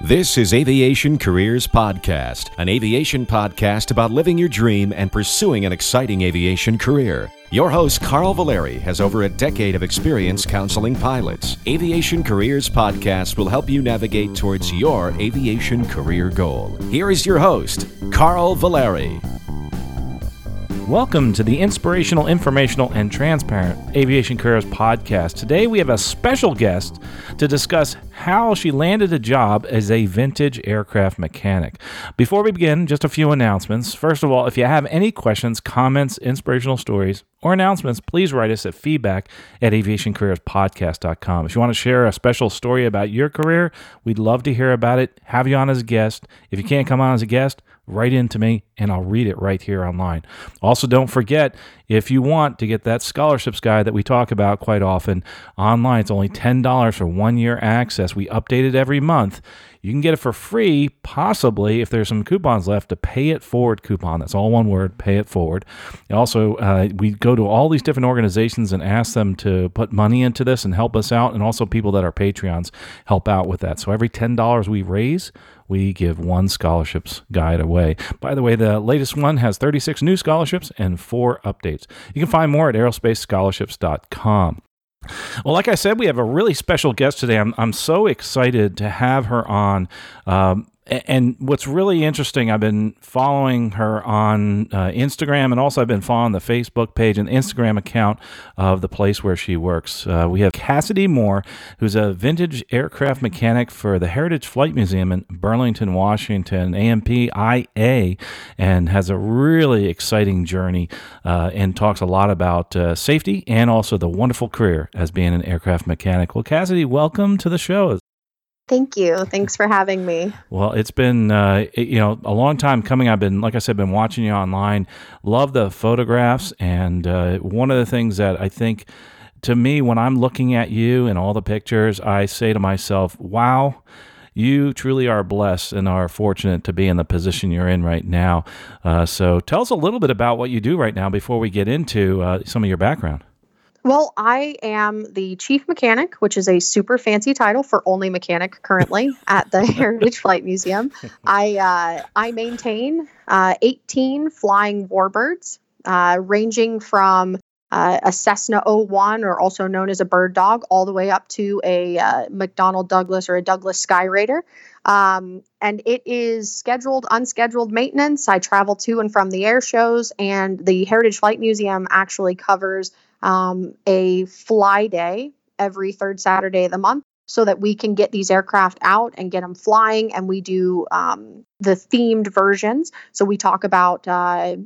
This is Aviation Careers Podcast, an aviation podcast about living your dream and pursuing an exciting aviation career. Your host, Carl Valeri, has over a decade of experience counseling pilots. Aviation Careers Podcast will help you navigate towards your aviation career goal. Here is your host, Carl Valeri. Welcome to the inspirational, informational, and transparent Aviation Careers podcast. Today we have a special guest to discuss how she landed a job as a vintage aircraft mechanic. Before we begin, just a few announcements. First of all, if you have any questions, comments, inspirational stories, or announcements, please write us at feedback at aviationcareerspodcast.com. If you want to share a special story about your career, we'd love to hear about it, have you on as a guest. If you can't come on as a guest, write in to me and I'll read it right here online. Also, don't forget if you want to get that scholarships guide that we talk about quite often online, it's only $10 for one year access. We update it every month. You can get it for free, possibly if there's some coupons left, to pay it forward coupon. That's all one word, pay it forward. Also, uh, we go to all these different organizations and ask them to put money into this and help us out. And also, people that are Patreons help out with that. So every $10 we raise, we give one scholarships guide away. By the way, the latest one has 36 new scholarships and four updates. You can find more at aerospacescholarships.com. Well, like I said, we have a really special guest today. I'm, I'm so excited to have her on. Um, and what's really interesting, I've been following her on uh, Instagram, and also I've been following the Facebook page and Instagram account of the place where she works. Uh, we have Cassidy Moore, who's a vintage aircraft mechanic for the Heritage Flight Museum in Burlington, Washington, A&P IA, and has a really exciting journey uh, and talks a lot about uh, safety and also the wonderful career as being an aircraft mechanic. Well, Cassidy, welcome to the show. Thank you. Thanks for having me. Well, it's been uh, you know a long time coming. I've been, like I said, been watching you online. Love the photographs, and uh, one of the things that I think to me when I'm looking at you and all the pictures, I say to myself, "Wow." You truly are blessed and are fortunate to be in the position you're in right now. Uh, so, tell us a little bit about what you do right now before we get into uh, some of your background. Well, I am the chief mechanic, which is a super fancy title for only mechanic currently at the Heritage Flight Museum. I uh, I maintain uh, 18 flying warbirds, uh, ranging from uh, a Cessna 01, or also known as a bird dog, all the way up to a uh, McDonnell Douglas or a Douglas Skyraider. Um, and it is scheduled, unscheduled maintenance. I travel to and from the air shows, and the Heritage Flight Museum actually covers um, a fly day every third Saturday of the month so that we can get these aircraft out and get them flying. And we do um, the themed versions. So we talk about uh,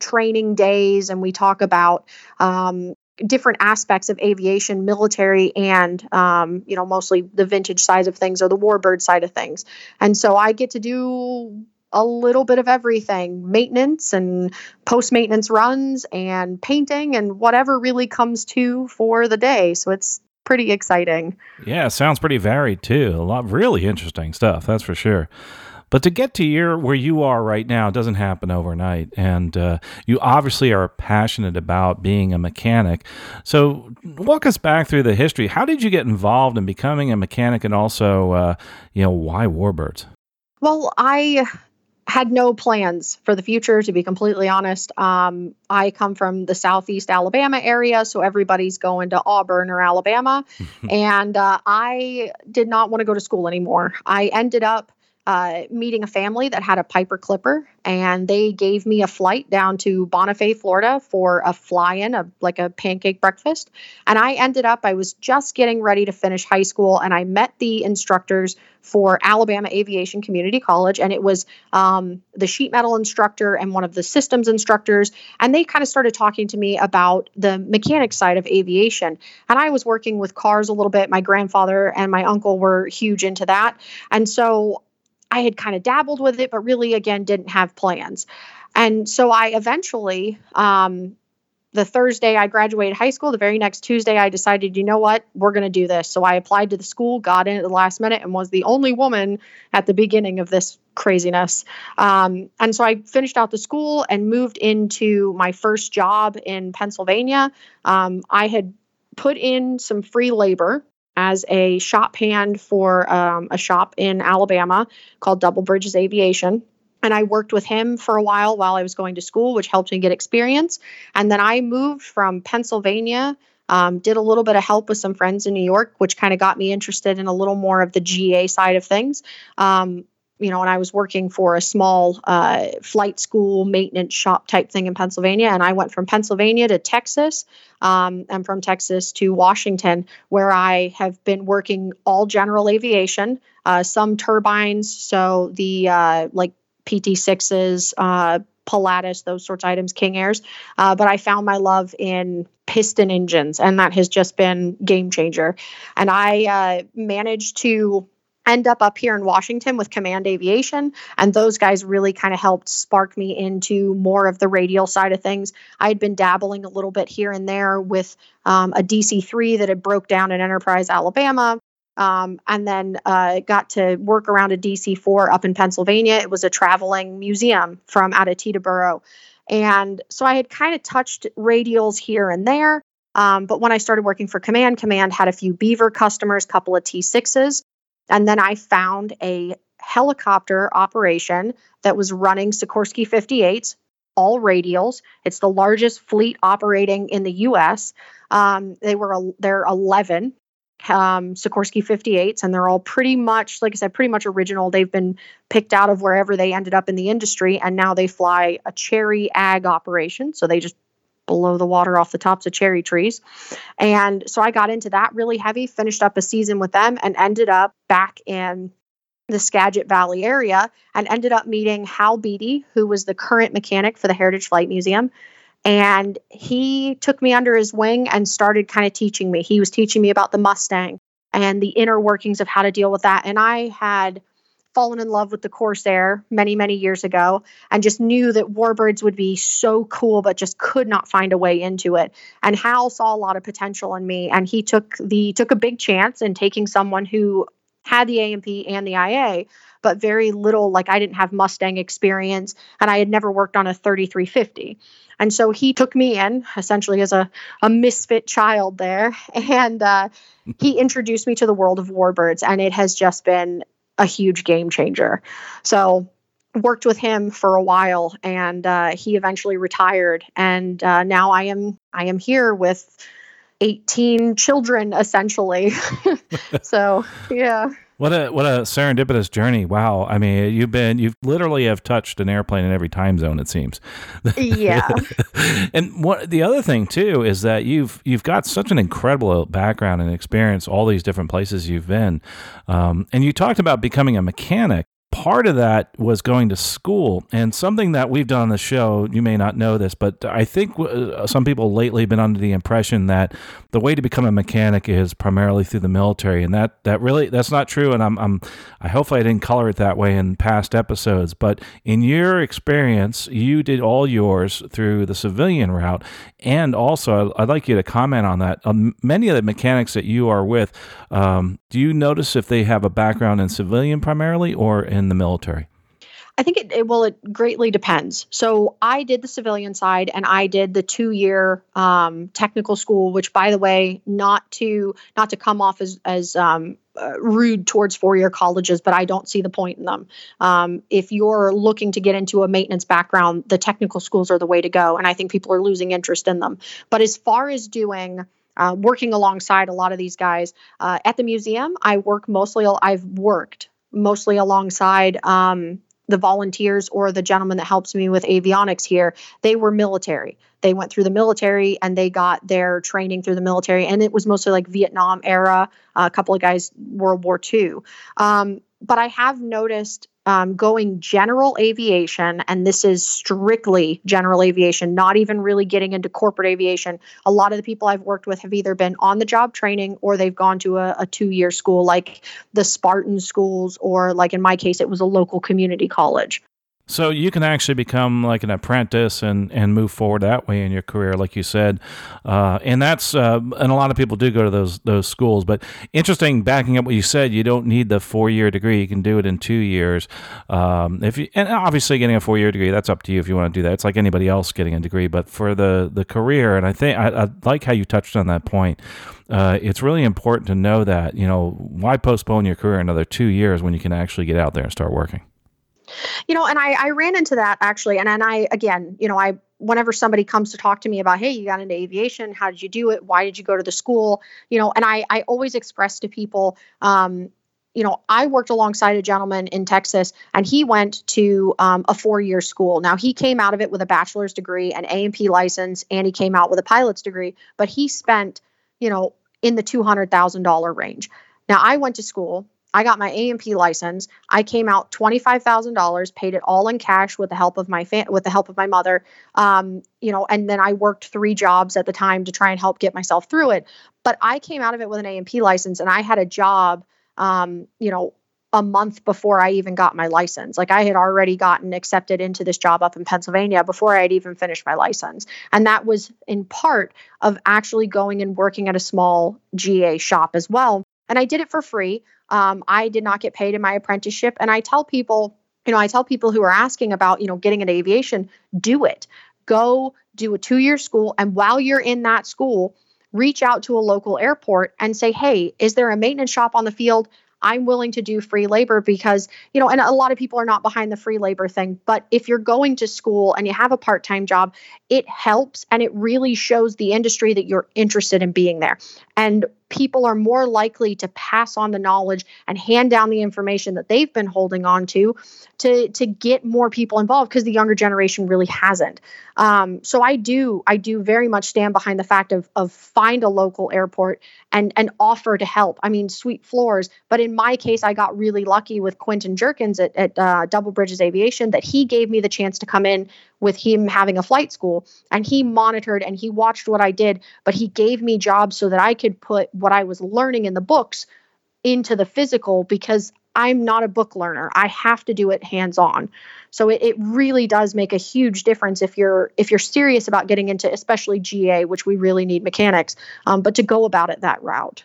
training days and we talk about um, different aspects of aviation, military, and um, you know mostly the vintage side of things or the warbird side of things. And so I get to do a little bit of everything maintenance and post maintenance runs and painting and whatever really comes to for the day. So it's pretty exciting. Yeah, sounds pretty varied too. A lot really interesting stuff, that's for sure. But to get to your where you are right now doesn't happen overnight, and uh, you obviously are passionate about being a mechanic. So walk us back through the history. How did you get involved in becoming a mechanic, and also, uh, you know, why warbirds? Well, I had no plans for the future, to be completely honest. Um, I come from the southeast Alabama area, so everybody's going to Auburn or Alabama. and uh, I did not want to go to school anymore. I ended up uh, meeting a family that had a Piper Clipper, and they gave me a flight down to Bonifay, Florida for a fly-in, a, like a pancake breakfast. And I ended up, I was just getting ready to finish high school, and I met the instructors for Alabama Aviation Community College, and it was um, the sheet metal instructor and one of the systems instructors, and they kind of started talking to me about the mechanic side of aviation. And I was working with cars a little bit. My grandfather and my uncle were huge into that, and so I had kind of dabbled with it, but really, again, didn't have plans. And so I eventually, um, the Thursday I graduated high school, the very next Tuesday, I decided, you know what, we're going to do this. So I applied to the school, got in at the last minute, and was the only woman at the beginning of this craziness. Um, and so I finished out the school and moved into my first job in Pennsylvania. Um, I had put in some free labor as a shop hand for um, a shop in Alabama called Double Bridges Aviation. And I worked with him for a while while I was going to school, which helped me get experience. And then I moved from Pennsylvania um, did a little bit of help with some friends in New York, which kind of got me interested in a little more of the GA side of things. Um, you know, and I was working for a small uh, flight school maintenance shop type thing in Pennsylvania. And I went from Pennsylvania to Texas um, and from Texas to Washington, where I have been working all general aviation, uh, some turbines. So the uh, like PT6s, uh, Pilatus, those sorts of items, King Airs. Uh, but I found my love in piston engines, and that has just been game changer. And I uh, managed to end up up here in Washington with Command Aviation, and those guys really kind of helped spark me into more of the radial side of things. I had been dabbling a little bit here and there with um, a DC3 that had broke down in Enterprise, Alabama. Um, and then uh, got to work around a DC4 up in Pennsylvania. It was a traveling museum from out of Teterboro. And so I had kind of touched radials here and there. Um, but when I started working for Command, Command had a few Beaver customers, couple of T6s. And then I found a helicopter operation that was running Sikorsky 58s, all radials. It's the largest fleet operating in the U.S. Um, they were they're 11 um, Sikorsky 58s, and they're all pretty much, like I said, pretty much original. They've been picked out of wherever they ended up in the industry, and now they fly a cherry ag operation. So they just blow the water off the tops of cherry trees. And so I got into that really heavy, finished up a season with them, and ended up back in the Skagit Valley area and ended up meeting Hal Beatty, who was the current mechanic for the Heritage Flight Museum. And he took me under his wing and started kind of teaching me. He was teaching me about the Mustang and the inner workings of how to deal with that. And I had fallen in love with the Corsair many, many years ago and just knew that Warbirds would be so cool, but just could not find a way into it. And Hal saw a lot of potential in me and he took the took a big chance in taking someone who had the A&P and the IA, but very little, like I didn't have Mustang experience and I had never worked on a 3350. And so he took me in essentially as a, a misfit child there. And uh, he introduced me to the world of warbirds. And it has just been a huge game changer. So worked with him for a while and uh, he eventually retired and uh, now i am i am here with 18 children essentially so yeah what a what a serendipitous journey! Wow, I mean, you've been you've literally have touched an airplane in every time zone. It seems. Yeah. and what the other thing too is that you've you've got such an incredible background and experience, all these different places you've been, um, and you talked about becoming a mechanic part of that was going to school and something that we've done on the show you may not know this but i think uh, some people lately have been under the impression that the way to become a mechanic is primarily through the military and that that really that's not true and i'm, I'm i hope i didn't color it that way in past episodes but in your experience you did all yours through the civilian route and also i'd like you to comment on that. Um, many of the mechanics that you are with um, do you notice if they have a background in civilian primarily or in the military? I think it, it well, it greatly depends. So I did the civilian side, and I did the two-year um, technical school. Which, by the way, not to not to come off as as um, uh, rude towards four-year colleges, but I don't see the point in them. Um, if you're looking to get into a maintenance background, the technical schools are the way to go, and I think people are losing interest in them. But as far as doing uh, working alongside a lot of these guys uh, at the museum, I work mostly. I've worked mostly alongside um, the volunteers or the gentleman that helps me with avionics here, they were military. They went through the military and they got their training through the military, and it was mostly like Vietnam era. Uh, a couple of guys, World War II. Um, but I have noticed um, going general aviation, and this is strictly general aviation, not even really getting into corporate aviation. A lot of the people I've worked with have either been on the job training or they've gone to a, a two year school like the Spartan schools, or like in my case, it was a local community college. So you can actually become like an apprentice and, and move forward that way in your career, like you said, uh, and that's uh, and a lot of people do go to those those schools. But interesting, backing up what you said, you don't need the four year degree; you can do it in two years. Um, if you and obviously getting a four year degree, that's up to you if you want to do that. It's like anybody else getting a degree, but for the the career, and I think I, I like how you touched on that point. Uh, it's really important to know that you know why postpone your career another two years when you can actually get out there and start working. You know, and I, I ran into that actually. And then I, again, you know, I, whenever somebody comes to talk to me about, hey, you got into aviation, how did you do it? Why did you go to the school? You know, and I, I always express to people, um, you know, I worked alongside a gentleman in Texas, and he went to um, a four-year school. Now he came out of it with a bachelor's degree, an A&P license, and he came out with a pilot's degree. But he spent, you know, in the two hundred thousand dollar range. Now I went to school. I got my A&P license. I came out $25,000, paid it all in cash with the help of my with the help of my mother. Um, you know, and then I worked three jobs at the time to try and help get myself through it. But I came out of it with an A&P license and I had a job um, you know, a month before I even got my license. Like I had already gotten accepted into this job up in Pennsylvania before I had even finished my license. And that was in part of actually going and working at a small GA shop as well. And I did it for free. Um, I did not get paid in my apprenticeship. And I tell people, you know, I tell people who are asking about, you know, getting into aviation, do it. Go do a two year school. And while you're in that school, reach out to a local airport and say, hey, is there a maintenance shop on the field? I'm willing to do free labor because, you know, and a lot of people are not behind the free labor thing. But if you're going to school and you have a part time job, it helps and it really shows the industry that you're interested in being there. And people are more likely to pass on the knowledge and hand down the information that they've been holding on to to to get more people involved because the younger generation really hasn't. Um, so i do i do very much stand behind the fact of of find a local airport and and offer to help. I mean sweep floors but in my case i got really lucky with quentin jerkins at, at uh, double bridges aviation that he gave me the chance to come in with him having a flight school and he monitored and he watched what I did, but he gave me jobs so that I could put what I was learning in the books into the physical because I'm not a book learner. I have to do it hands on. So it, it really does make a huge difference if you're if you're serious about getting into especially GA, which we really need mechanics, um, but to go about it that route.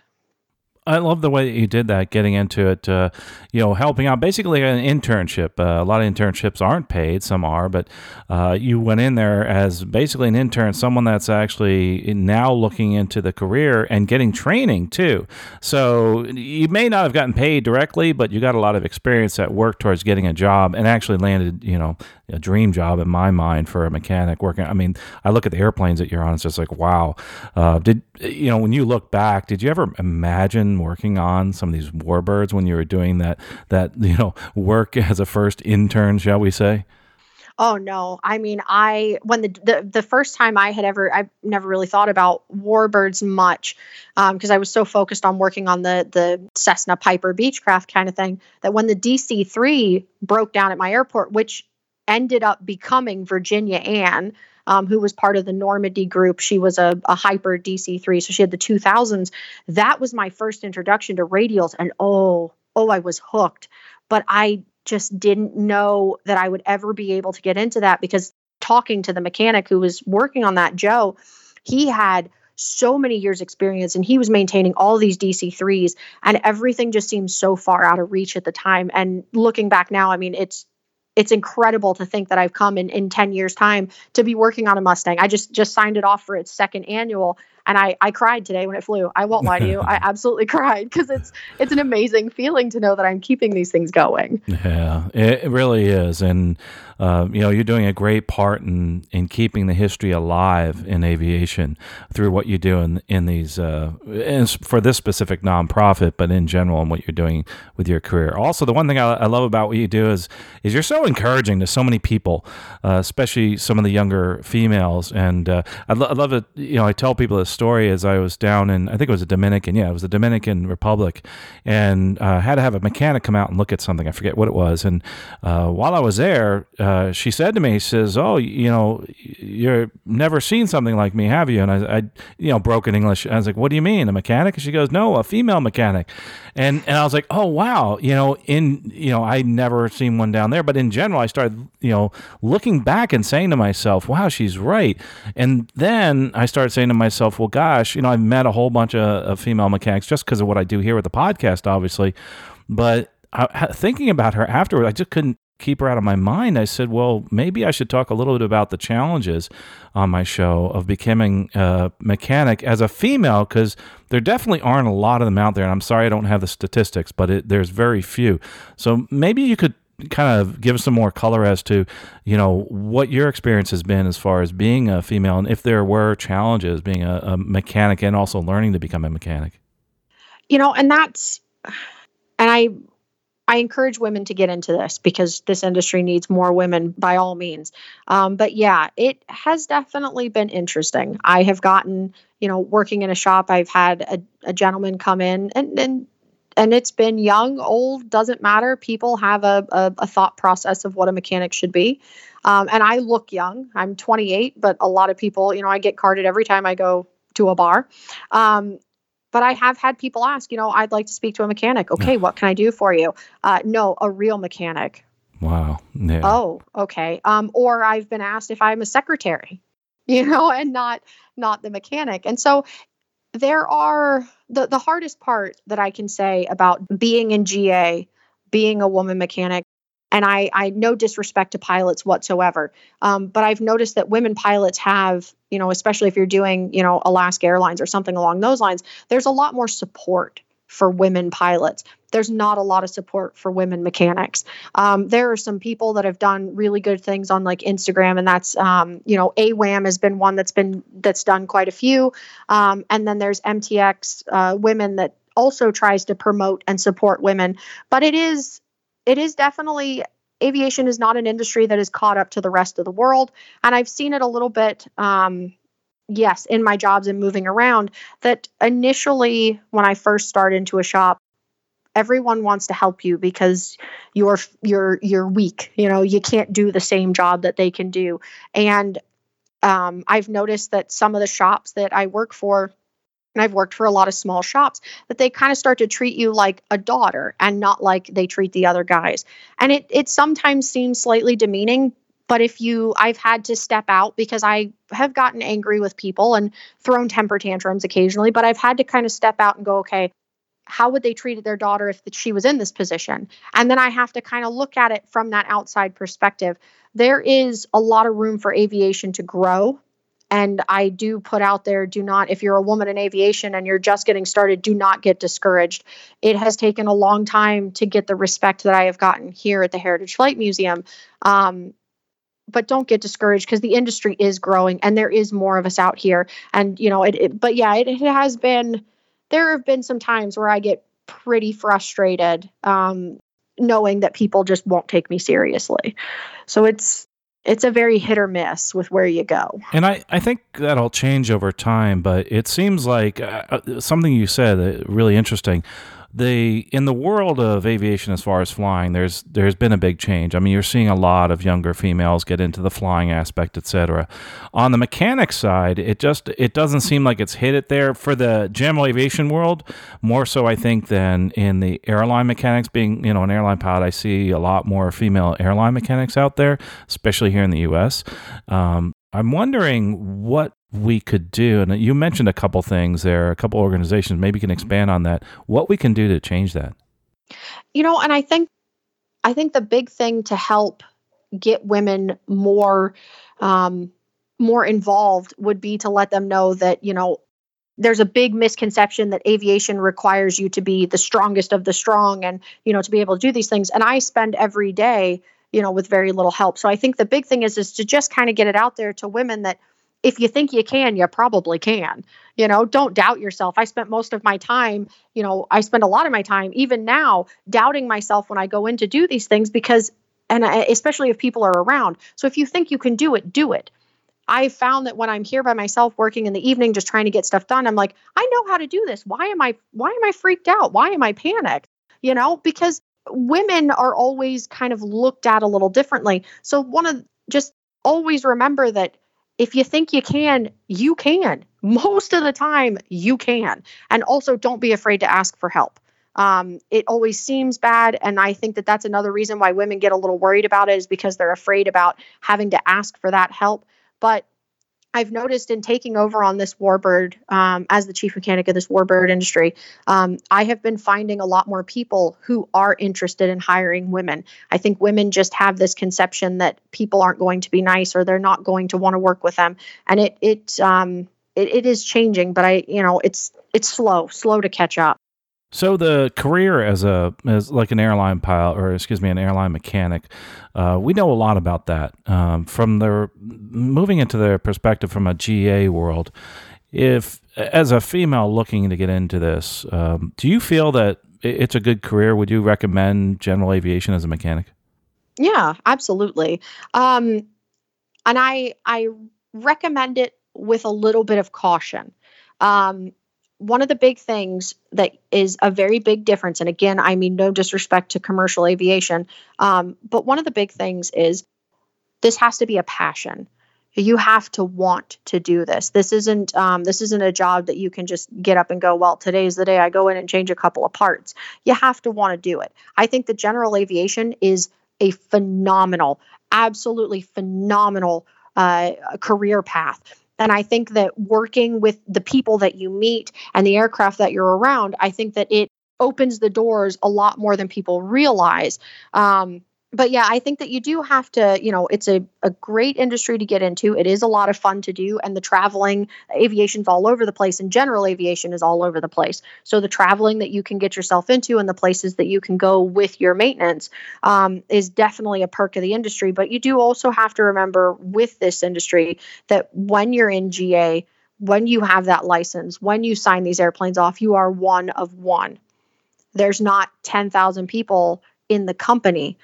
I love the way that you did that, getting into it, uh, you know, helping out basically an internship. Uh, a lot of internships aren't paid, some are, but uh, you went in there as basically an intern, someone that's actually now looking into the career and getting training too. So you may not have gotten paid directly, but you got a lot of experience at work towards getting a job and actually landed, you know, a dream job in my mind for a mechanic working. I mean, I look at the airplanes that you're on, it's just like, wow. Uh, did, you know, when you look back, did you ever imagine? working on some of these warbirds when you were doing that that you know work as a first intern, shall we say? Oh no. I mean, I when the the, the first time I had ever I never really thought about warbirds much because um, I was so focused on working on the the Cessna Piper Beechcraft kind of thing that when the DC-3 broke down at my airport, which ended up becoming Virginia Ann, um, who was part of the Normandy group. She was a, a Hi-Per DC3, so she had the 2000s. That was my first introduction to radials, and oh, oh, I was hooked. But I just didn't know that I would ever be able to get into that because talking to the mechanic who was working on that, Joe, he had so many years experience and he was maintaining all these DC3s and everything just seemed so far out of reach at the time and looking back now I mean it's it's incredible to think that I've come in in 10 years time to be working on a Mustang. I just just signed it off for its second annual and I I cried today when it flew. I won't lie to you. I absolutely cried because it's it's an amazing feeling to know that I'm keeping these things going. Yeah, it really is. And uh, you know, you're doing a great part in in keeping the history alive in aviation through what you do in in these uh, for this specific nonprofit, but in general, and what you're doing with your career. Also, the one thing I, I love about what you do is is you're so encouraging to so many people, uh, especially some of the younger females. And uh, I, lo- I love it. You know, I tell people this story as I was down in, I think it was a Dominican, yeah, it was the Dominican Republic, and uh, had to have a mechanic come out and look at something. I forget what it was. And uh, while I was there, uh, she said to me, she says, "Oh, you know, you're never seen something like me, have you?" And I, I, you know, broken English. I was like, "What do you mean, a mechanic?" And she goes, "No, a female mechanic." And and I was like, "Oh, wow." You know, in you know, I never seen one down there, but in general, I started, you know, looking back and saying to myself, "Wow, she's right." And then I started saying to myself, well, gosh, you know, I've met a whole bunch of, of female mechanics just because of what I do here with the podcast, obviously. But I, thinking about her afterward, I just couldn't keep her out of my mind. I said, well, maybe I should talk a little bit about the challenges on my show of becoming a mechanic as a female, because there definitely aren't a lot of them out there. And I'm sorry I don't have the statistics, but it, there's very few. So maybe you could kind of give us some more color as to you know what your experience has been as far as being a female and if there were challenges being a, a mechanic and also learning to become a mechanic you know and that's and i I encourage women to get into this because this industry needs more women by all means. Um, but yeah, it has definitely been interesting. I have gotten, you know, working in a shop, I've had a, a gentleman come in and, and and it's been young, old, doesn't matter. People have a, a, a thought process of what a mechanic should be. Um, and I look young. I'm 28, but a lot of people, you know, I get carded every time I go to a bar. Um, but I have had people ask, you know, I'd like to speak to a mechanic. Okay, what can I do for you? Uh, no, a real mechanic. Wow. Yeah. Oh, okay. Um, or I've been asked if I'm a secretary, you know, and not not the mechanic. And so there are the, the hardest part that I can say about being in GA, being a woman mechanic, and I, I no disrespect to pilots whatsoever, um, but I've noticed that women pilots have, you know, especially if you're doing, you know, Alaska Airlines or something along those lines, there's a lot more support for women pilots. There's not a lot of support for women mechanics. Um, there are some people that have done really good things on like Instagram, and that's um, you know AWAM has been one that's been that's done quite a few, um, and then there's MTX uh, Women that also tries to promote and support women. But it is it is definitely aviation is not an industry that is caught up to the rest of the world, and I've seen it a little bit um, yes, in my jobs and moving around, that initially when I first started into a shop, everyone wants to help you because you're you're you're weak. You know, you can't do the same job that they can do. And um, I've noticed that some of the shops that I work for, and I've worked for a lot of small shops, that they kind of start to treat you like a daughter and not like they treat the other guys. And it it sometimes seems slightly demeaning, but if you i've had to step out because i have gotten angry with people and thrown temper tantrums occasionally but i've had to kind of step out and go okay how would they treat their daughter if she was in this position? And then i have to kind of look at it from that outside perspective. There is a lot of room for aviation to grow. And i do put out there do not if you're a woman in aviation and you're just getting started do not get discouraged. It has taken a long time to get the respect that i have gotten here at the heritage flight museum. Um, but don't get discouraged because the industry is growing and there is more of us out here. And you know it, it but yeah it, it, has been there have been some times where i get pretty frustrated um, knowing that people just won't take me seriously. So it's it's a very hit or miss with where you go. And I, I think that'll change over time, but it seems like uh, uh something you said uh, really interesting the in the world of aviation as far as flying there's there's been a big change. I mean you're seeing a lot of younger females get into the flying aspect etc on the mechanic side it just it doesn't seem like it's hit it there. For the general aviation world more so i think than in the airline mechanics. Being you know an airline pilot i see a lot more female airline mechanics out there especially here in the us um, i'm wondering what we could do and you mentioned a couple things there a couple organizations maybe can expand on that what we can do to change that. You know and i think i think the big thing to help get women more um, more involved would be to let them know that you know there's a big misconception that aviation requires you to be the strongest of the strong and you know to be able to do these things. And i spend every day you know with very little help so i think the big thing is is to just kind of get it out there to women that if you think you can, you probably can. You know, don't doubt yourself. I spent most of my time, you know, I spend a lot of my time, even now, doubting myself when I go in to do these things because, and I, especially if people are around. So if you think you can do it, do it. I found that when I'm here by myself working in the evening, just trying to get stuff done, I'm like, I know how to do this. Why am I why am I freaked out? Why am I panicked? You know, because women are always kind of looked at a little differently. So one of just always remember that if you think you can, you can. Most of the time, you can. And also, don't be afraid to ask for help. Um, it always seems bad. And I think that that's another reason why women get a little worried about it is because they're afraid about having to ask for that help. But I've noticed in taking over on this warbird um, as the chief mechanic of this warbird industry, um, I have been finding a lot more people who are interested in hiring women. I think women just have this conception that people aren't going to be nice or they're not going to want to work with them, and it it um it, it is changing, but I you know it's it's slow, slow to catch up. So the career as a as like an airline pilot, or excuse me, an airline mechanic, uh, we know a lot about that um, from their moving into the perspective from a GA world. If as a female looking to get into this, um, do you feel that it's a good career? Would you recommend general aviation as a mechanic? Yeah, absolutely. Um, and I I recommend it with a little bit of caution. Um, one of the big things that is a very big difference, and again, I mean no disrespect to commercial aviation, um, but one of the big things is this has to be a passion. You have to want to do this. This isn't um, this isn't a job that you can just get up and go. Well, today's the day I go in and change a couple of parts. You have to want to do it. I think the general aviation is a phenomenal, absolutely phenomenal uh, career path and I think that working with the people that you meet and the aircraft that you're around, I think that it opens the doors a lot more than people realize. Um, but yeah, I think that you do have to, you know, it's a, a great industry to get into. It is a lot of fun to do. And the traveling, aviation's all over the place, and general aviation is all over the place. So the traveling that you can get yourself into and the places that you can go with your maintenance um, is definitely a perk of the industry. But you do also have to remember with this industry that when you're in GA, when you have that license, when you sign these airplanes off, you are one of one. There's not 10,000 people in the company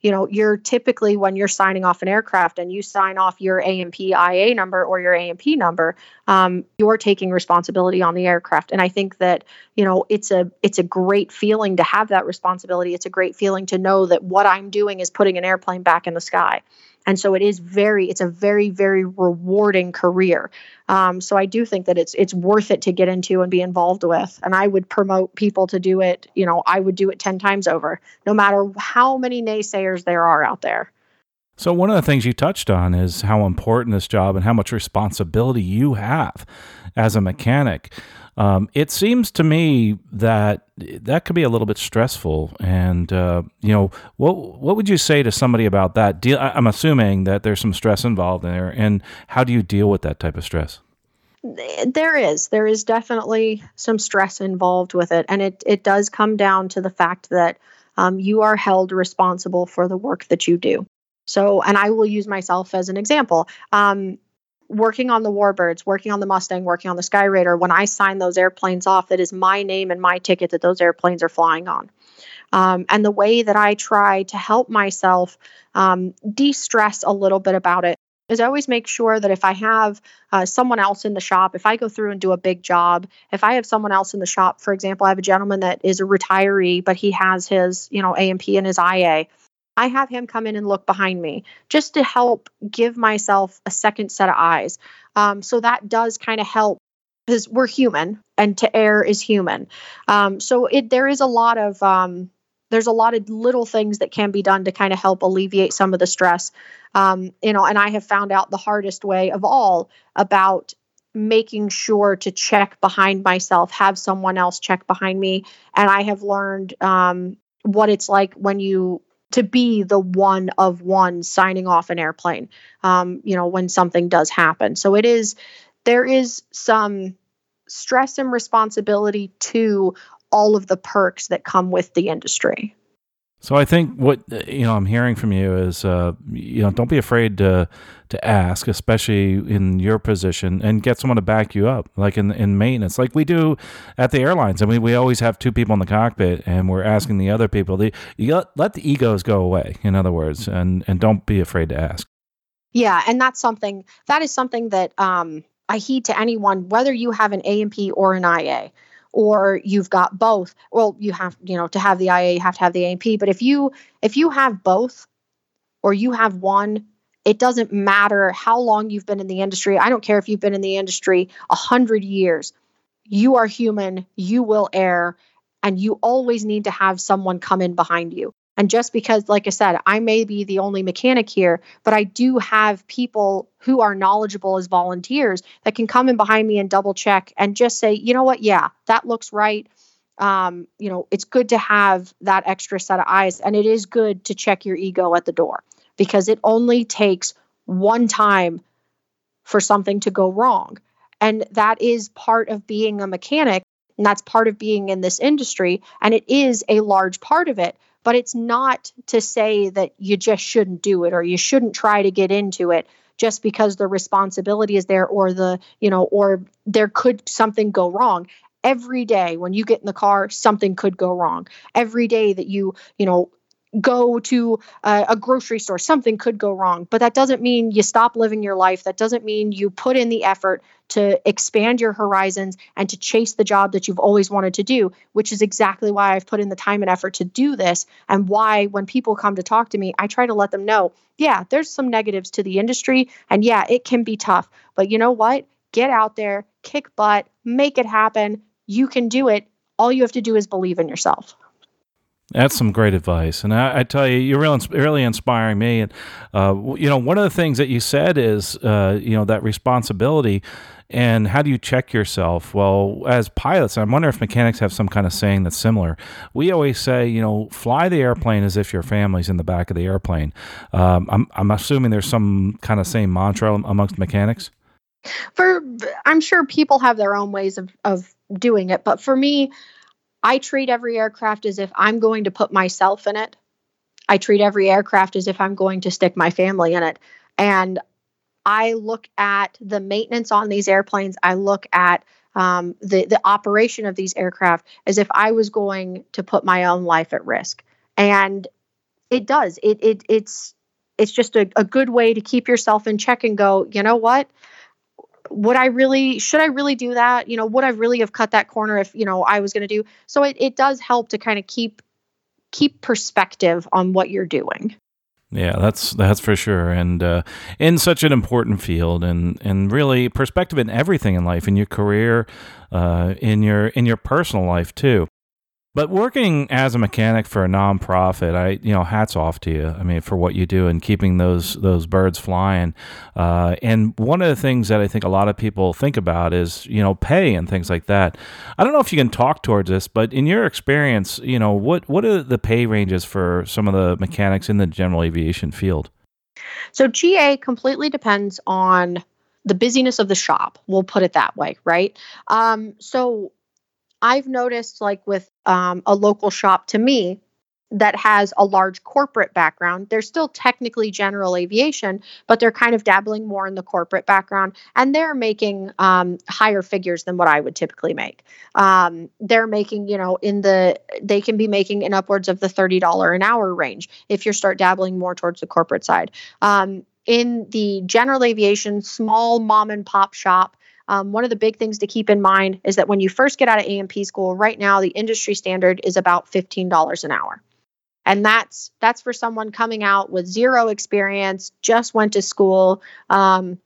you know you're typically when you're signing off an aircraft and you sign off your A&P IA number or your A&P number um, you're taking responsibility on the aircraft. And i think that you know it's a it's a great feeling to have that responsibility. It's a great feeling to know that what i'm doing is putting an airplane back in the sky and so it is very it's a very very rewarding career. Um, so i do think that it's it's worth it to get into and be involved with. And i would promote people to do it you know i would do it 10 times over no matter how many naysayers there are out there. So one of the things you touched on is how important this job and how much responsibility you have as a mechanic um, it seems to me that that could be a little bit stressful. And uh, you know, what what would you say to somebody about that? Deal, I'm assuming that there's some stress involved in there, and how do you deal with that type of stress? There is. There is definitely some stress involved with it, and it it does come down to the fact that um, you are held responsible for the work that you do. So, and I will use myself as an example. Um, working on the Warbirds, working on the Mustang, working on the Sky Raider, when I sign those airplanes off, that is my name and my ticket that those airplanes are flying on. Um, and the way that I try to help myself um, de stress a little bit about it is I always make sure that if I have uh, someone else in the shop, if I go through and do a big job, if I have someone else in the shop, for example, I have a gentleman that is a retiree, but he has his, you know, A&P and his IA. I have him come in and look behind me just to help give myself a second set of eyes. Um, so that does kind of help because we're human and to err is human. Um, so it there is a lot of um, there's a lot of little things that can be done to kind of help alleviate some of the stress. Um, you know, and I have found out the hardest way of all about making sure to check behind myself, have someone else check behind me, and I have learned um, what it's like when you to be the one of one signing off an airplane um, you know when something does happen. So it is there is some stress and responsibility to all of the perks that come with the industry so I think what you know I'm hearing from you is uh, you know don't be afraid to to ask, especially in your position, and get someone to back you up, like in in maintenance, like we do at the airlines. I mean, we always have two people in the cockpit, and we're asking the other people. The, you let, let the egos go away, in other words, and and don't be afraid to ask. Yeah, and that's something that is something that um, I heed to anyone, whether you have an A&P or an IA, or you've got both. Well, you have, you know, to have the IA, you have to have the A&P. But if you if you have both, or you have one, it doesn't matter how long you've been in the industry. I don't care if you've been in the industry a hundred years. You are human. You will err, and you always need to have someone come in behind you. And just because, like I said, I may be the only mechanic here, but I do have people who are knowledgeable as volunteers that can come in behind me and double check and just say, you know what, yeah, that looks right. Um, you know, it's good to have that extra set of eyes, and it is good to check your ego at the door because it only takes one time for something to go wrong. And that is part of being a mechanic, and that's part of being in this industry, and it is a large part of it but it's not to say that you just shouldn't do it or you shouldn't try to get into it just because the responsibility is there or the you know or there could something go wrong. Every day when you get in the car something could go wrong. Every day that you you know go to a, a, grocery store, something could go wrong. But that doesn't mean you stop living your life. That doesn't mean you put in the effort to expand your horizons and to chase the job that you've always wanted to do, which is exactly why I've put in the time and effort to do this. And why, when people come to talk to me, I try to let them know yeah, there's some negatives to the industry. And yeah, it can be tough. But you know what? Get out there, kick butt, make it happen. You can do it. All you have to do is believe in yourself. That's some great advice, and I, I tell you, you're really, really inspiring me. And uh, you know, one of the things that you said is, uh, you know, that responsibility, and how do you check yourself? Well, as pilots, I wonder if mechanics have some kind of saying that's similar. We always say, you know, fly the airplane as if your family's in the back of the airplane. Um, I'm, I'm assuming there's some kind of same mantra amongst mechanics. For I'm sure people have their own ways of of doing it, but for me I treat every aircraft as if I'm going to put myself in it. I treat every aircraft as if I'm going to stick my family in it. And I look at the maintenance on these airplanes. I look at um, the the operation of these aircraft as if I was going to put my own life at risk. And it does. It it it's it's just a, a good way to keep yourself in check and go. You know what? Would I really should I really do that? You know, would I really have cut that corner if, you know, I was going to do? So it it does help to kind of keep keep perspective on what you're doing. Yeah, that's that's for sure, and uh, in such an important field, and and really perspective in everything in life, in your career, uh, in your in your personal life too. But working as a mechanic for a nonprofit, I you know hats off to you. I mean, for what you do and keeping those those birds flying. Uh, and one of the things that I think a lot of people think about is you know pay and things like that. I don't know if you can talk towards this, but in your experience, you know what what are the pay ranges for some of the mechanics in the general aviation field? So GA completely depends on the busyness of the shop. We'll put it that way, right? Um, so I've noticed, like with um, a local shop to me that has a large corporate background, they're still technically general aviation, but they're kind of dabbling more in the corporate background and they're making um, higher figures than what I would typically make. Um, they're making, you know, in the, they can be making in upwards of the $30 an hour range if you start dabbling more towards the corporate side. Um, in the general aviation, small mom and pop shop, um, one of the big things to keep in mind is that when you first get out of A&P school, right now the industry standard is about $15 an hour. And that's that's for someone coming out with zero experience, just went to school. Um,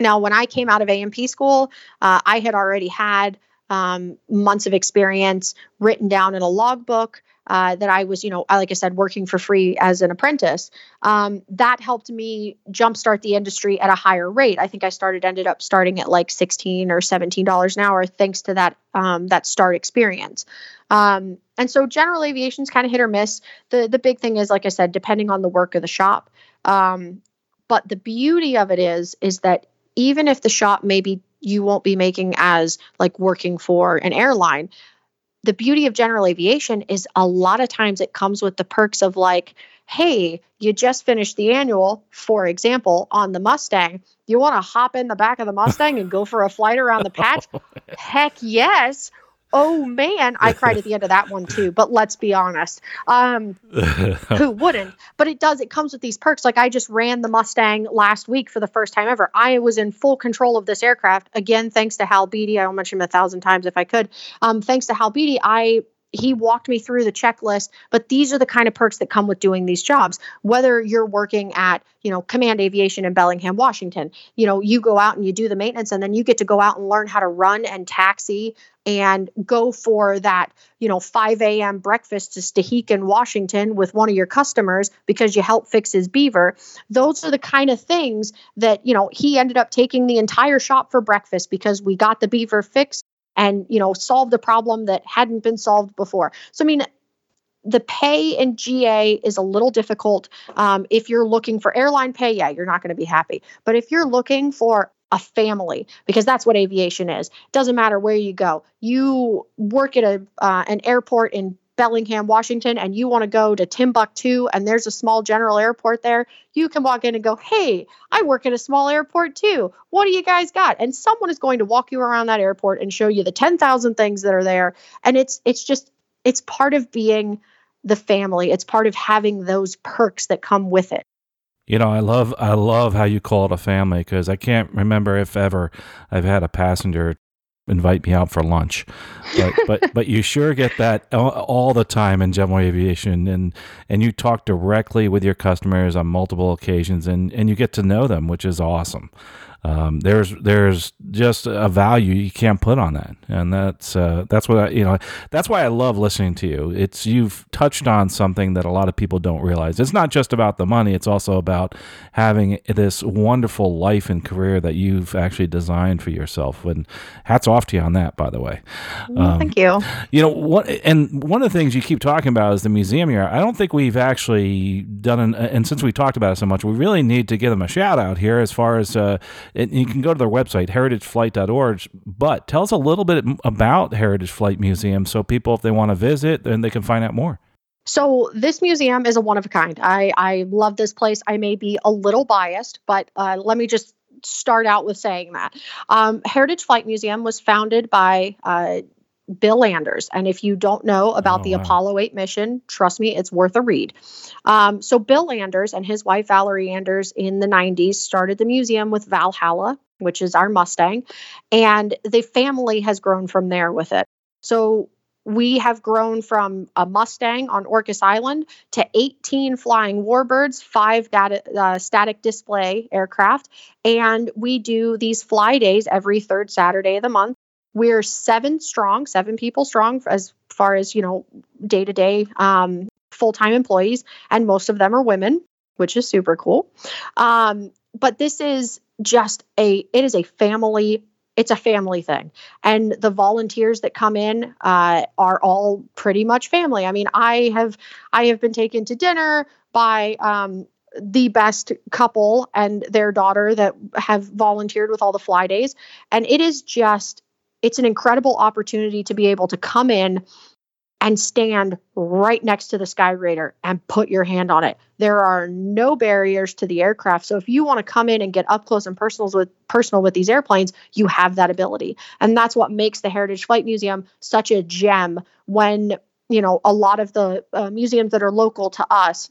now, when I came out of A&P school, uh, I had already had um, months of experience written down in a logbook uh, that I was, you know, like I said, working for free as an apprentice. Um, that helped me jumpstart the industry at a higher rate. I think I started, ended up starting at like sixteen or seventeen dollars an hour, thanks to that um, that start experience. Um, and so, general aviation is kind of hit or miss. the The big thing is, like I said, depending on the work of the shop. Um, but the beauty of it is, is that even if the shop maybe you won't be making as like working for an airline the beauty of general aviation is a lot of times it comes with the perks of like, hey, you just finished the annual, for example, on the Mustang. You want to hop in the back of the Mustang and go for a flight around the patch? Heck yes. Oh man, I cried at the end of that one too. But let's be honest, um, who wouldn't? But it does. It comes with these perks. Like I just ran the Mustang last week for the first time ever. I was in full control of this aircraft again, thanks to Hal Beatty. I'll mention him a thousand times if I could. Um, thanks to Hal Beatty, I he walked me through the checklist but these are the kind of perks that come with doing these jobs. Whether you're working at you know command aviation in bellingham washington you know you go out and you do the maintenance and then you get to go out and learn how to run and taxi and go for that you know 5 a.m breakfast to Stehekin, washington with one of your customers because you help fix his beaver. Those are the kind of things that you know he ended up taking the entire shop for breakfast because we got the beaver fixed and you know solved a problem that hadn't been solved before so i mean the pay in GA is a little difficult. Um, if you're looking for airline pay, yeah, you're not going to be happy. But if you're looking for a family, because that's what aviation is, doesn't matter where you go. You work at a uh, an airport in Bellingham, Washington, and you want to go to Timbuktu and there's a small general airport there, you can walk in and go, Hey, I work at a small airport too. What do you guys got? And someone is going to walk you around that airport and show you the 10,000 things that are there. And it's, it's just, it's part of being the family. It's part of having those perks that come with it. You know, I love I love how you call it a family because I can't remember if ever I've had a passenger invite me out for lunch. But but but you sure get that all, the time in general aviation, and and you talk directly with your customers on multiple occasions, and and you get to know them, which is awesome um, there's there's just a value you can't put on that, and that's uh, that's what I, you know. That's why I love listening to you. It's you've touched on something that a lot of people don't realize. It's not just about the money. It's also about having this wonderful life and career that you've actually designed for yourself. And hats off to you on that, by the way. Um, Thank you. You know what? And one of the things you keep talking about is the museum here. I don't think we've actually done, an, and since we talked about it so much, we really need to give them a shout out here as far as. Uh, and you can go to their website, heritageflight.org. But tell us a little bit about Heritage Flight Museum so people, if they want to visit, then they can find out more. So this museum is a one of a kind. I, I love this place. I may be a little biased, but uh, let me just start out with saying that. Um, Heritage Flight Museum was founded by uh, Bill Anders. And if you don't know about oh, the wow. Apollo 8 mission, trust me, it's worth a read. Um, so, Bill Anders and his wife Valerie Anders in the 90s started the museum with Valhalla, which is our Mustang, and the family has grown from there with it. So, we have grown from a Mustang on Orcas Island to 18 flying warbirds, five data, uh, static display aircraft, and we do these fly days every third Saturday of the month we're seven strong, seven people strong as far as, you know, day to day full time employees, and most of them are women, which is super cool. Um, but this is just a, it is a family it's a family thing. And the volunteers that come in uh, are all pretty much family. I mean i have i have been taken to dinner by um, the best couple and their daughter that have volunteered with all the fly days. And it is just it's an incredible opportunity to be able to come in and stand right next to the Skyraider and put your hand on it. There are no barriers to the aircraft. So if you want to come in and get up close and personal with personal with these airplanes, you have that ability. And that's what makes the Heritage Flight Museum such a gem when, you know, a lot of the uh, museums that are local to us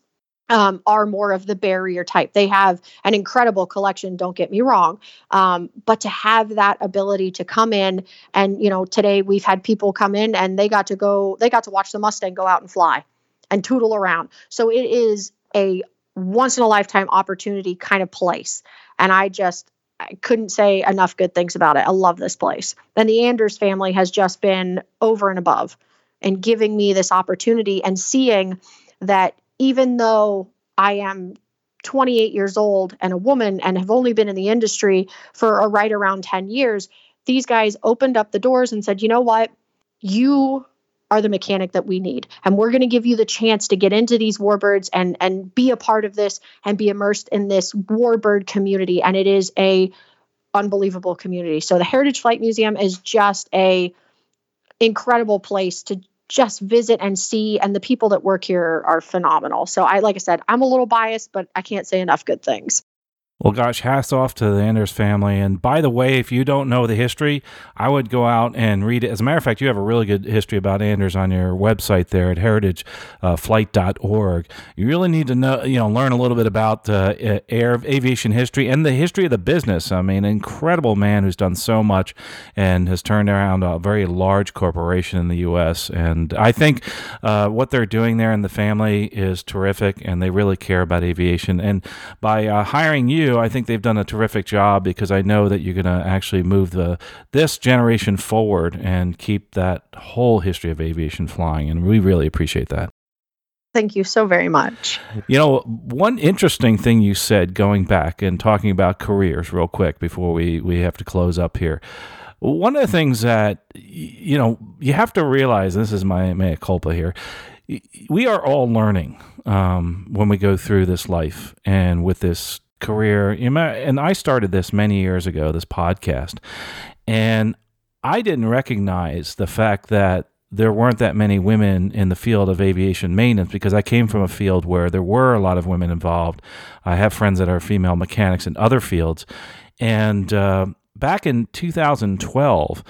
um, are more of the barrier type. They have an incredible collection, don't get me wrong. Um, but to have that ability to come in and, you know, today we've had people come in and they got to go, they got to watch the Mustang go out and fly and tootle around. So it is a once in a lifetime opportunity kind of place. And I just, I couldn't say enough good things about it. I love this place. And the Anders family has just been over and above and giving me this opportunity and seeing that even though I am 28 years old and a woman and have only been in the industry for a right around 10 years, these guys opened up the doors and said, you know what? You are the mechanic that we need. And we're going to give you the chance to get into these warbirds and and be a part of this and be immersed in this warbird community. And it is a unbelievable community. So the Heritage Flight Museum is just a incredible place to just visit and see and the people that work here are phenomenal. So i like i said i'm a little biased but i can't say enough good things Well, gosh, hats off to the Anders family. And by the way, if you don't know the history, I would go out and read it. As a matter of fact, you have a really good history about Anders on your website there at heritageflight.org. You really need to know, you know, learn a little bit about uh, air aviation history and the history of the business. I mean, incredible man who's done so much and has turned around a very large corporation in the U.S. And I think uh, what they're doing there in the family is terrific, and they really care about aviation. And by uh, hiring you, I think they've done a terrific job because I know that you're going to actually move the this generation forward and keep that whole history of aviation flying, and we really appreciate that. Thank you so very much. You know, one interesting thing you said going back and talking about careers real quick before we, we have to close up here. One of the things that, you know, you have to realize, this is my mea culpa here, we are all learning um, when we go through this life and with this career. And I started this many years ago, this podcast, and I didn't recognize the fact that there weren't that many women in the field of aviation maintenance because I came from a field where there were a lot of women involved. I have friends that are female mechanics in other fields. And uh, back in 2012,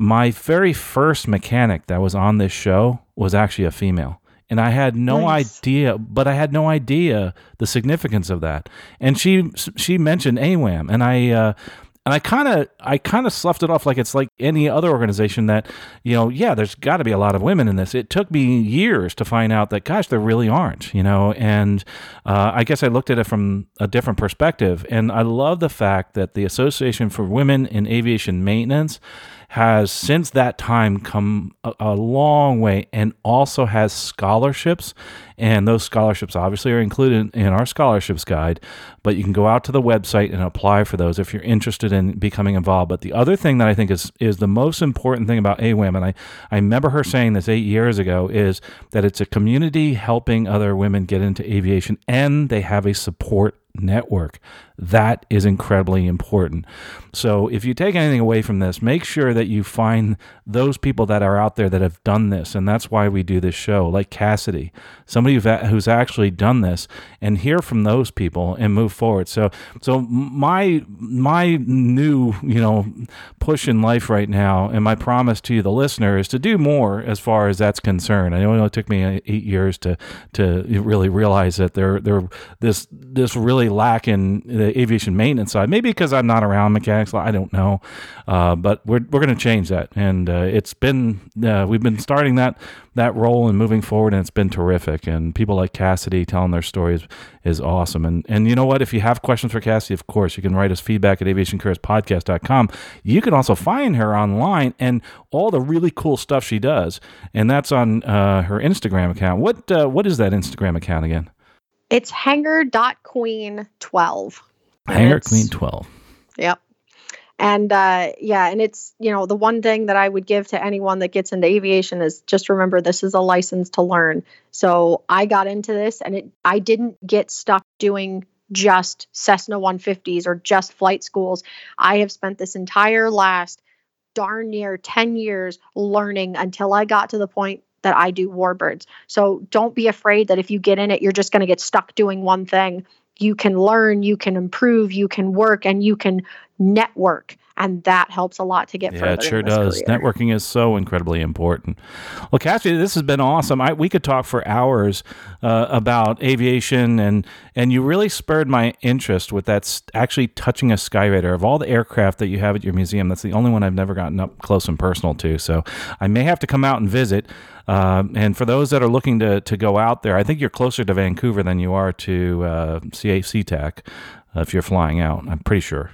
my very first mechanic that was on this show was actually a female and I had no nice. idea, but I had no idea the significance of that. And she she mentioned AWAM, and I uh, and I kind of I kind of sloughed it off like it's like any other organization that you know yeah there's got to be a lot of women in this. It took me years to find out that gosh there really aren't you know, and uh, I guess I looked at it from a different perspective, and I love the fact that the Association for Women in Aviation Maintenance has since that time come a, a, long way and also has scholarships. And those scholarships obviously are included in our scholarships guide, but you can go out to the website and apply for those if you're interested in becoming involved. But the other thing that I think is, is the most important thing about AWAM, and I, I remember her saying this eight years ago, is that it's a community helping other women get into aviation and they have a support network. That is incredibly important. So, if you take anything away from this, make sure that you find those people that are out there that have done this. And that's why we do this show, like Cassidy, somebody who's actually done this, and hear from those people and move forward. So, so my my new you know push in life right now, and my promise to you, the listener is to do more as far as that's concerned. I know it took me uh, eight years to to really realize that there there this this really lack in the aviation maintenance side. Maybe because I'm not around mechanics, I don't know. Uh, but we're we're going to change that, and uh, it's been uh, we've been starting that that role and moving forward, and it's been terrific. And people like Cassidy telling their stories is awesome. And and you know what? If you have questions for Cassidy, of course you can write us feedback at aviationcareerspodcast.com. You can also find her online and all the really cool stuff she does, and that's on uh, her Instagram account. What uh, what is that Instagram account again? It's hanger.queen12. Hanger Queen 12. Yep. And uh, yeah, and it's, you know, the one thing that I would give to anyone that gets into aviation is just remember this is a license to learn. So I got into this and it I didn't get stuck doing just Cessna 150s or just flight schools. I have spent this entire last darn near 10 years learning until I got to the point that I do warbirds. So don't be afraid that if you get in it, you're just going to get stuck doing one thing. You can learn, you can improve, you can work, and you can network and that helps a lot to get yeah, further. it sure does. Career. Networking is so incredibly important. Well, Cassie, this has been awesome. I, we could talk for hours uh, about aviation, and and you really spurred my interest with that actually touching a Skyraider. Of all the aircraft that you have at your museum, that's the only one I've never gotten up close and personal to. So I may have to come out and visit. Uh, and for those that are looking to, to go out there, I think you're closer to Vancouver than you are to uh, Tech uh, if you're flying out. I'm pretty sure.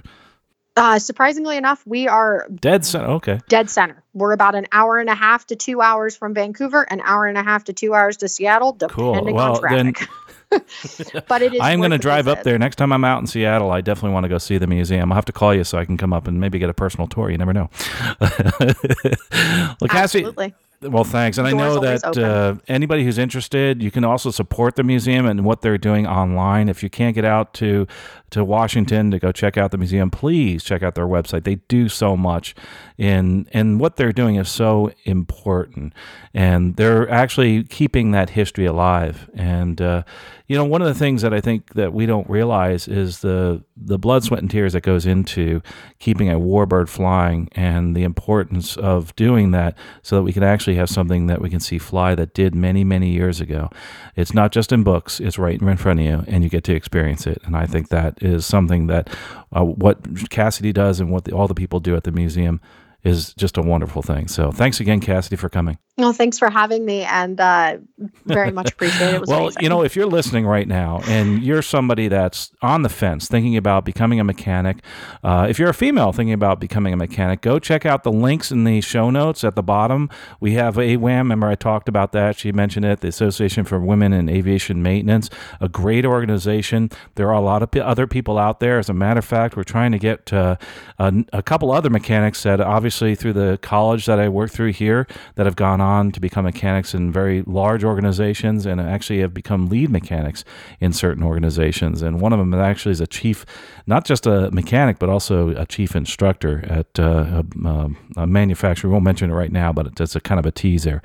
Uh, surprisingly enough, we are dead center. Okay. Dead center. We're about an hour and a half to two hours from Vancouver, an hour and a half to two hours to Seattle, depending cool. well, on traffic. Then, but it is. I'm going to drive up there next time I'm out in Seattle. I definitely want to go see the museum. I'll have to call you so I can come up and maybe get a personal tour. You never know. well, Cassie, Absolutely. Well, thanks. And I know that uh, anybody who's interested, you can also support the museum and what they're doing online. If you can't get out to to Washington to go check out the museum, please check out their website. They do so much, in and what they're doing is so important, and they're actually keeping that history alive. And uh, you know, one of the things that I think that we don't realize is the the blood, sweat, and tears that goes into keeping a warbird flying, and the importance of doing that so that we can actually have something that we can see fly that did many many years ago. It's not just in books; it's right in front of you, and you get to experience it. And I think that is something that uh, what Cassidy does and what the, all the people do at the museum is just a wonderful thing. So thanks again, Cassidy, for coming. Well, thanks for having me, and uh, very much appreciate it. it well, amazing. you know, if you're listening right now and you're somebody that's on the fence, thinking about becoming a mechanic, uh, if you're a female thinking about becoming a mechanic, go check out the links in the show notes at the bottom. We have AWAM. Remember, I talked about that. She mentioned it. The Association for Women in Aviation Maintenance, a great organization. There are a lot of p- other people out there. As a matter of fact, we're trying to get uh, a, a couple other mechanics that obviously through the college that I work through here that have gone on to become mechanics in very large organizations and actually have become lead mechanics in certain organizations. And one of them actually is a chief, not just a mechanic, but also a chief instructor at uh, a, a, manufacturer. We won't mention it right now, but it's a kind of a teaser.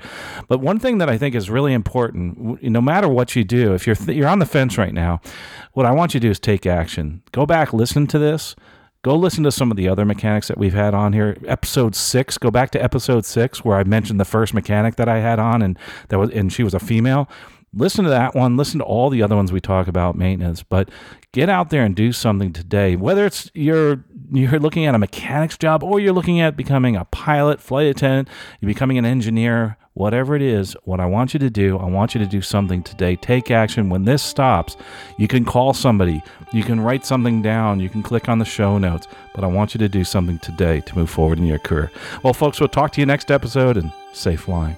But one thing that I think is really important, no matter what you do, if you're th- you're on the fence right now, what I want you to do is take action. Go back, listen to this go listen to some of the other mechanics that we've had on here. Episode six, go back to episode six where I mentioned the first mechanic that I had on, and that was and she was a female. Listen to that one. Listen to all the other ones we talk about maintenance, but get out there and do something today. Whether it's you're you're looking at a mechanic's job or you're looking at becoming a pilot, flight attendant, you're becoming an engineer, whatever it is, what I want you to do, I want you to do something today. Take action. When this stops, you can call somebody, you can write something down, you can click on the show notes, but I want you to do something today to move forward in your career. Well, folks, we'll talk to you next episode and safe flying.